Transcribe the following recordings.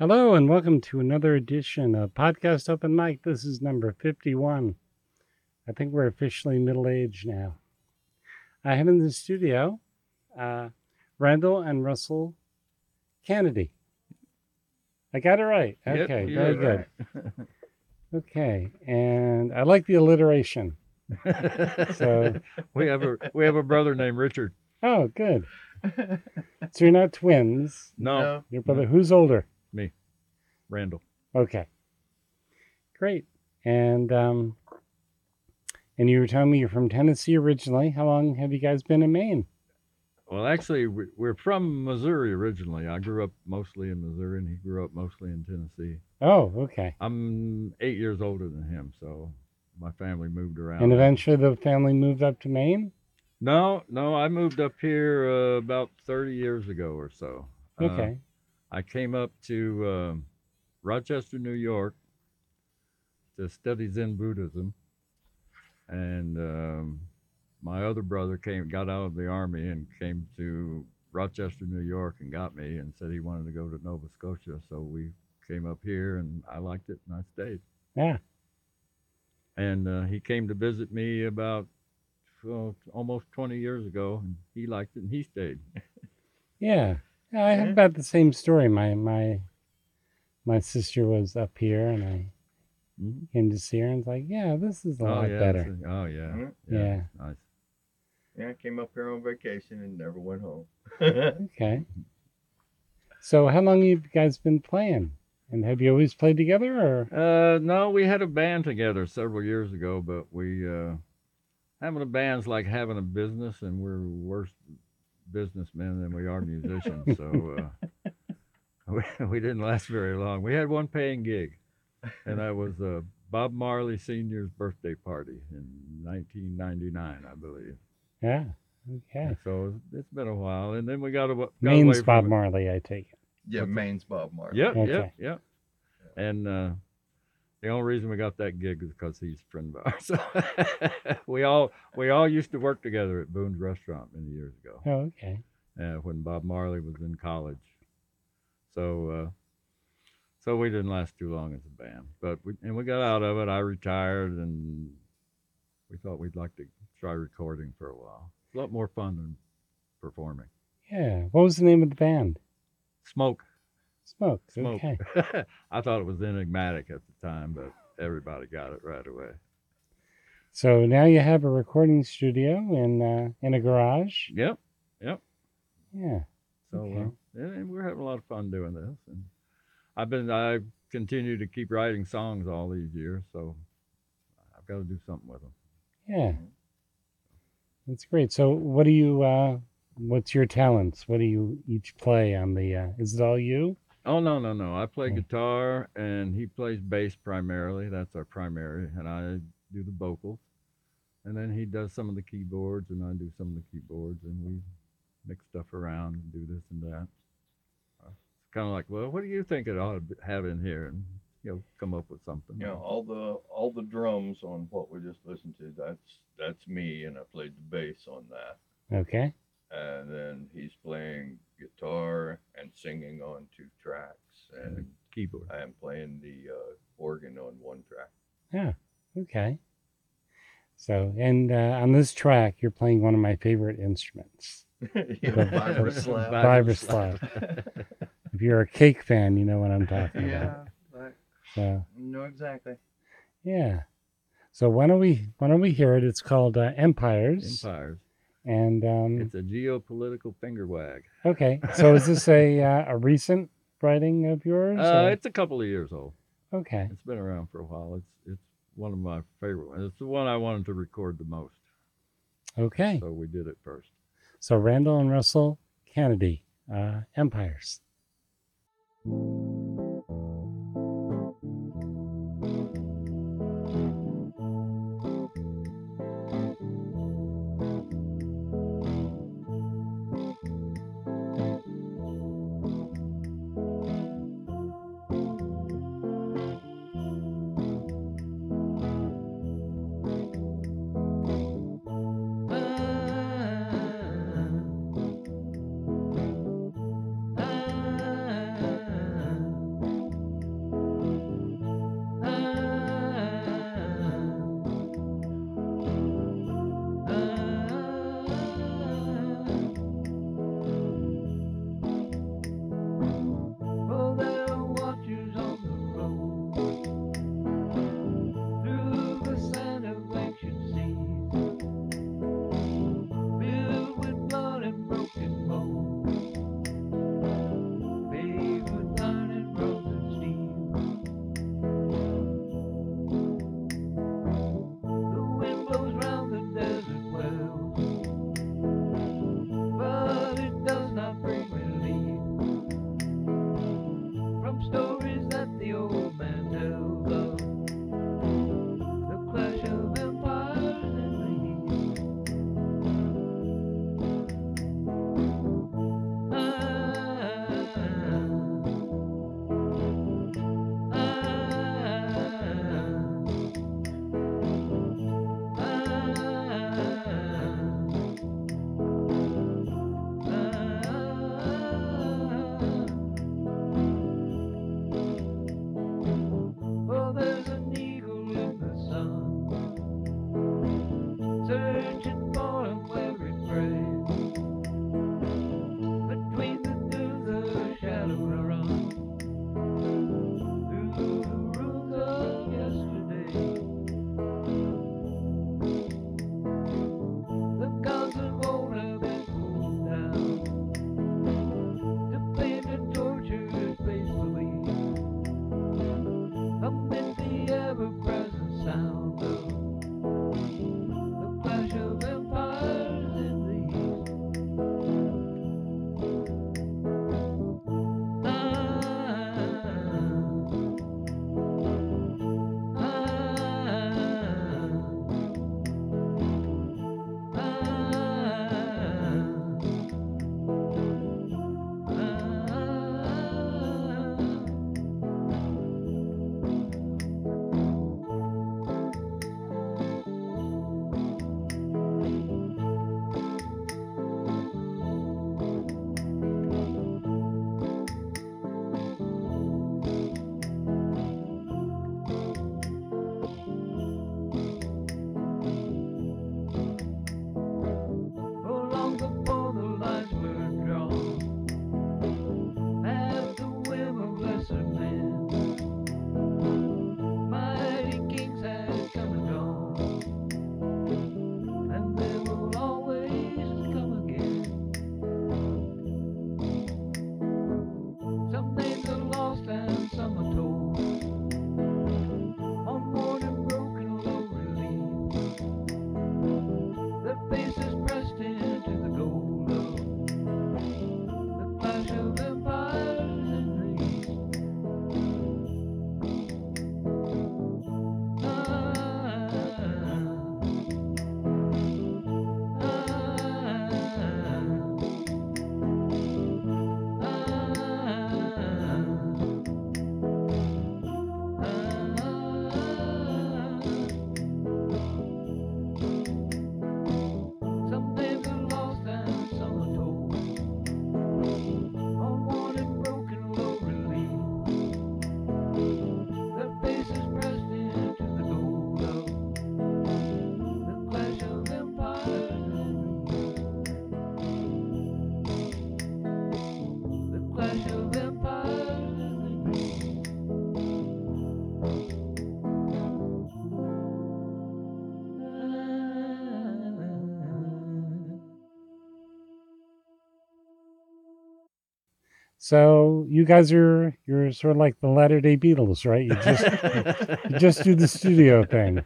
Hello and welcome to another edition of Podcast Open Mic. This is number 51. I think we're officially middle aged now. I have in the studio uh, Randall and Russell Kennedy. I got it right. Okay, you very got good. Okay, and I like the alliteration. So- we have a we have a brother named Richard. Oh, good. So you're not twins. No, Your brother, who's older? Randall. Okay. Great. And um and you were telling me you're from Tennessee originally. How long have you guys been in Maine? Well, actually, we- we're from Missouri originally. I grew up mostly in Missouri, and he grew up mostly in Tennessee. Oh, okay. I'm eight years older than him, so my family moved around. And eventually the family moved up to Maine? No, no, I moved up here uh, about 30 years ago or so. Uh, Okay. I came up to um, Rochester, New York to study Zen Buddhism. And um, my other brother came, got out of the army and came to Rochester, New York and got me and said he wanted to go to Nova Scotia. So we came up here and I liked it and I stayed. Yeah. And uh, he came to visit me about well, almost 20 years ago and he liked it and he stayed. Yeah. Yeah, I have about the same story. My my my sister was up here and I Mhm. came to see her and was like, Yeah, this is a lot yeah, better. it's- Oh, yeah. Mhm. Yeah. Nice. Yeah, I came up here on vacation and never went home. Okay. So how long have you guys been playing? And have you always played together or Uh, no, we had a band together several years ago, but we uh, having a band's like having a business, and we're worse businessmen than we are musicians. so uh, we, we didn't last very long. We had one paying gig, and that was uh, Bob Marley Senior's birthday party in 1999, I believe. Yeah. Okay. So it's- it's been a while, and then we got, a, got Maine's away Bob it. Marley, I take it. yeah, What's- Maine's Bob Marley. Yep, Okay. yep, yep. And uh, the only reason we got that gig is because he's a friend of ours. we all we all used to work together at Boone's Restaurant many years ago Oh, okay. uh, when Bob Marley was in college. So uh, so we didn't last too long as a band, but we and we got out of it. I retired, and we thought we'd like to try recording for a while. It's a lot more fun than performing. Yeah. What was the name of the band? Smoke. Smoke. Smoke. Okay. I thought it was enigmatic at the time, but everybody got it right away. So now you have a recording studio in uh, in a garage. Yep. Yep. Yeah. So Okay. uh, yeah, and we're having a lot of fun doing this, and I've been I continue to keep writing songs all these years, so I've got to do something with them. Yeah. That's great. So what do you uh what's your talents? What do you each play on the uh is it all you? Oh no no no! I play Okay. guitar and he plays bass primarily. That's our primary, and I do the vocals, and then he does some of the keyboards, and I do some of the keyboards, and we mix stuff around and do this and that. It's kind of like, well, what do you think it ought to have in here, and you know, come up with something. You know, all the all the drums on what we just listened to, that's that's me and I played the bass on that. Okay. And then he's playing guitar and singing on two tracks and keyboard. I am playing the uh, organ on one track. Yeah. Okay. So and uh, on this track you're playing one of my favorite instruments. yeah, The- vibra the- slap. Vibra slap. If you're a cake fan, you know what I'm talking about. yeah, So know exactly. yeah. So why don't we why don't we hear it? It's called uh, Empires. Empires. And um, It's a geopolitical finger wag. okay. So is this a uh, a recent writing of yours? Uh, or- it's a couple of years old. okay. It's been around for a while. It's it's one of my favorite ones. It's the one I wanted to record the most, Okay. so we did it first. So Randall and Russell Kennedy, uh, Empires. Bye. So you guys are you're sort of like the latter day Beatles, right? You just you just do the studio thing.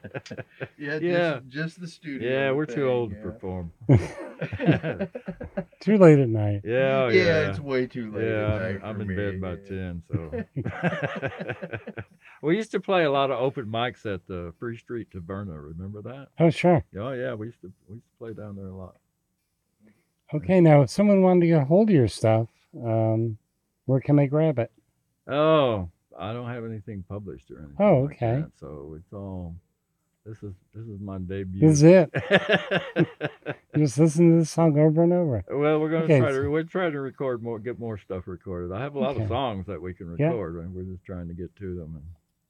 Yeah, Yeah. Just, just the studio. yeah, we're thing, too old yeah. to perform. Too late at night. Yeah, oh, yeah, yeah. it's way too late. yeah, at I'm, night I'm in me, bed by yeah. ten. So we used to play a lot of open mics at the Free Street Taverna. Remember that? Oh sure. Oh yeah, we used to we used to play down there a lot. Okay, now if someone wanted to get a hold of your stuff, um, where can they grab it? Oh, I don't have anything published or anything. Oh, like okay. that, so it's all. This is this is my debut. This is it. Just listen to this song over and over. well, we're gonna Okay, try so- to we're trying to record more, get more stuff recorded. I have a lot Okay. of songs that we can record, and we're just trying to get to them. And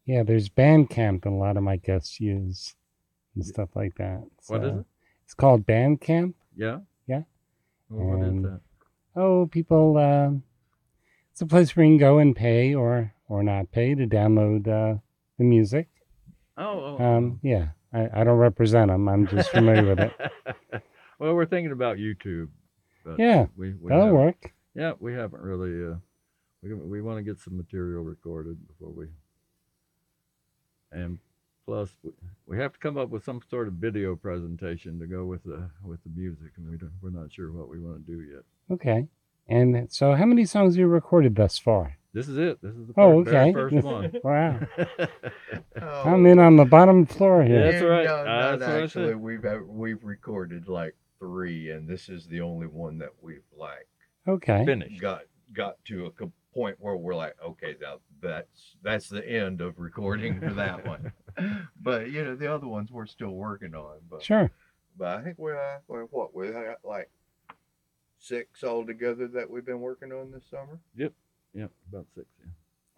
Yeah, there's Bandcamp that a lot of my guests use and stuff like that. what is it? It's called Bandcamp. Yeah. Yeah. Well, what is that? Oh, people, uh, it's a place where you can go and pay or or not pay to download uh, the music. Oh, oh, Um, yeah, I, I don't represent them. I'm just familiar with it. well, we're thinking about YouTube. But Yeah, we, we that'll work. Yeah, we haven't really. Uh, we we want to get some material recorded before we. And plus, we, we have to come up with some sort of video presentation to go with the with the music, and we don't, we're not sure what we want to do yet. Okay. And so, how many songs have you recorded thus far? This is it. This is the Oh, fir- very okay. first one. Wow, Oh, I'm in on the bottom floor Yeah, here. that's right. No, Uh, not that's actually. said. We've uh, we've recorded like three, and this is the only one that we've like Okay. Finished. got got to a point where we're like, okay, now that's that's the end of recording for that one. But you know, the other ones we're still working on. But Sure. but I think we're, uh, we're what we got like six altogether that we've been working on this summer. Yep. Yep. about six.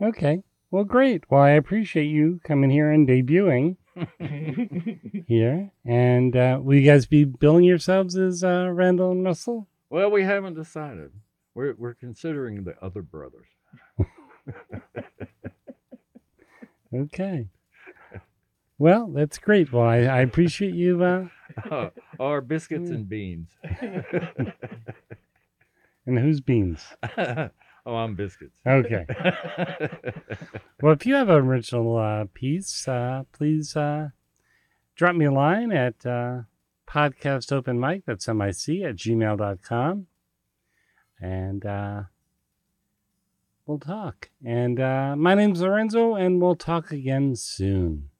Yeah. Okay. Well, great. Well, I appreciate you coming here and debuting here. And uh, will you guys be billing yourselves as uh, Randall and Russell? Well, we haven't decided. We're we're considering the other brothers. Okay. Well, that's great. Well, I, I appreciate you. Uh, or biscuits and beans. and who's beans? oh, I'm biscuits. Okay. Well, if you have an original uh, piece, uh, please uh, drop me a line at uh, podcast open mic, that's M-I-C, at gmail.com. And uh, we'll talk. And uh, my name's Lorenzo, and we'll talk again soon.